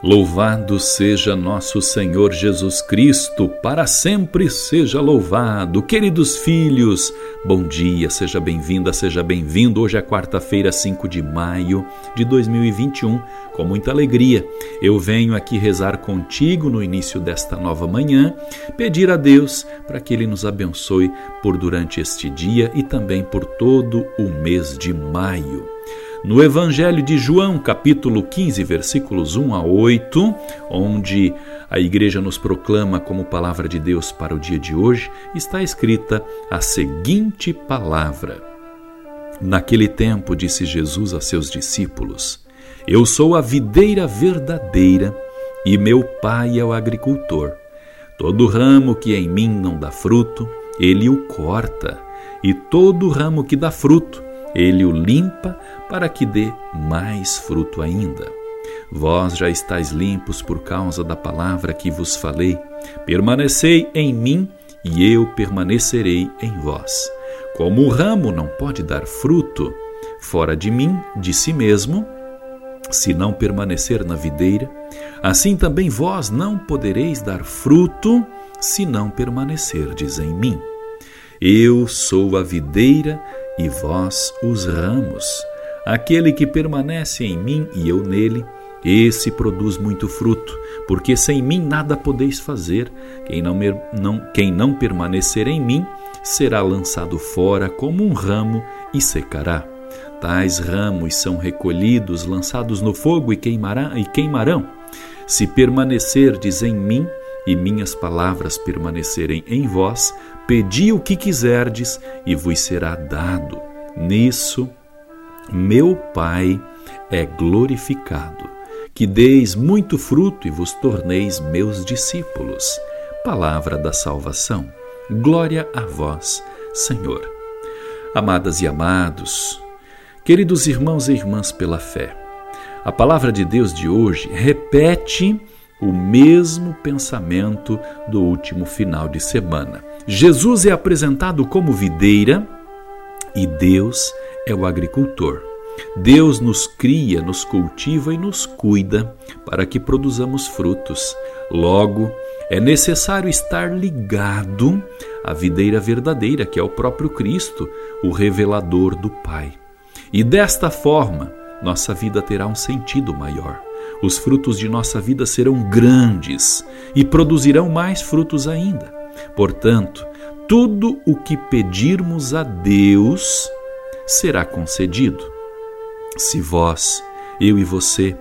Louvado seja nosso Senhor Jesus Cristo, para sempre seja louvado. Queridos filhos, bom dia, seja bem-vinda, seja bem-vindo. Hoje é quarta-feira, 5 de maio de 2021. Com muita alegria, eu venho aqui rezar contigo no início desta nova manhã, pedir a Deus para que Ele nos abençoe por durante este dia e também por todo o mês de maio. No Evangelho de João, capítulo 15, versículos 1 a 8, onde a igreja nos proclama como palavra de Deus para o dia de hoje, está escrita a seguinte palavra: Naquele tempo disse Jesus a seus discípulos: Eu sou a videira verdadeira e meu pai é o agricultor. Todo ramo que em mim não dá fruto, ele o corta, e todo ramo que dá fruto, ele o limpa para que dê mais fruto ainda. Vós já estáis limpos por causa da palavra que vos falei. Permanecei em mim e eu permanecerei em vós. Como o ramo não pode dar fruto fora de mim, de si mesmo, se não permanecer na videira, assim também vós não podereis dar fruto se não permanecerdes em mim. Eu sou a videira e vós os ramos. Aquele que permanece em mim e eu nele, esse produz muito fruto, porque sem mim nada podeis fazer. Quem não, não, quem não permanecer em mim será lançado fora como um ramo e secará. Tais ramos são recolhidos, lançados no fogo e, queimará, e queimarão. Se permanecerdes em mim e minhas palavras permanecerem em vós, pedi o que quiserdes e vos será dado. Nisso, meu Pai é glorificado, que deis muito fruto e vos torneis meus discípulos. Palavra da salvação. Glória a vós, Senhor. Amadas e amados, queridos irmãos e irmãs pela fé, a palavra de Deus de hoje repete o mesmo pensamento do último final de semana. Jesus é apresentado como videira e Deus é o agricultor. Deus nos cria, nos cultiva e nos cuida para que produzamos frutos. Logo, é necessário estar ligado à videira verdadeira, que é o próprio Cristo, o revelador do Pai. E desta forma, nossa vida terá um sentido maior os frutos de nossa vida serão grandes e produzirão mais frutos ainda. Portanto, tudo o que pedirmos a Deus será concedido. Se vós, eu e você,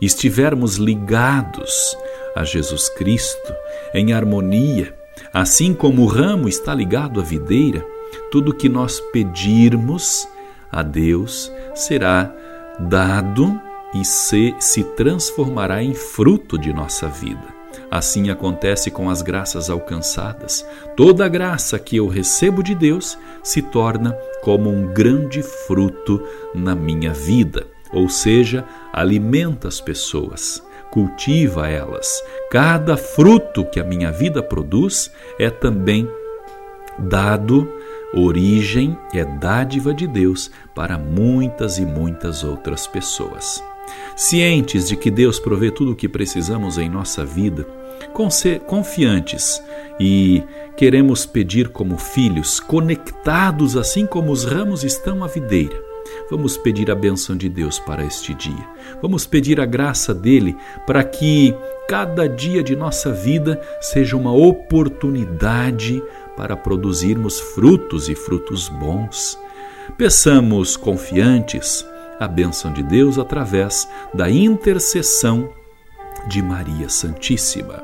estivermos ligados a Jesus Cristo, em harmonia, assim como o ramo está ligado à videira, tudo o que nós pedirmos a Deus será dado e se, se transformará em fruto de nossa vida. Assim acontece com as graças alcançadas. Toda graça que eu recebo de Deus se torna como um grande fruto na minha vida, ou seja, alimenta as pessoas, cultiva elas. Cada fruto que a minha vida produz é também dado origem, é dádiva de Deus para muitas e muitas outras pessoas. Cientes de que Deus provê tudo o que precisamos em nossa vida, confiantes e queremos pedir como filhos, conectados assim como os ramos estão à videira. Vamos pedir a bênção de Deus para este dia. Vamos pedir a graça dele para que cada dia de nossa vida seja uma oportunidade para produzirmos frutos e frutos bons. Peçamos confiantes a bênção de Deus através da intercessão de Maria Santíssima.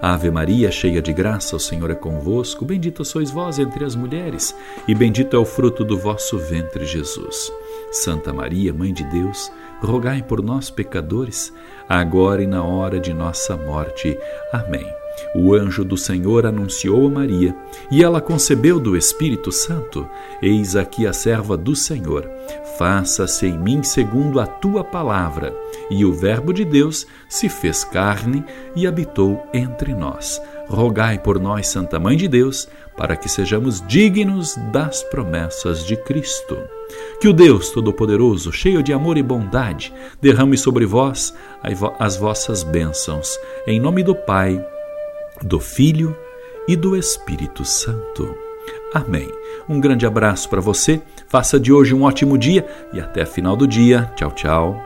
Ave Maria, cheia de graça, o Senhor é convosco. Bendita sois vós entre as mulheres, e bendito é o fruto do vosso ventre, Jesus. Santa Maria, Mãe de Deus, rogai por nós, pecadores, agora e na hora de nossa morte. Amém. O anjo do Senhor anunciou a Maria, e ela concebeu do Espírito Santo. Eis aqui a serva do Senhor. Faça-se em mim segundo a tua palavra. E o Verbo de Deus se fez carne e habitou entre nós. Rogai por nós, Santa Mãe de Deus, para que sejamos dignos das promessas de Cristo. Que o Deus Todo-Poderoso, cheio de amor e bondade, derrame sobre vós as vossas bênçãos. Em nome do Pai, do Filho e do Espírito Santo. Amém. Um grande abraço para você, faça de hoje um ótimo dia e até final do dia. Tchau, tchau.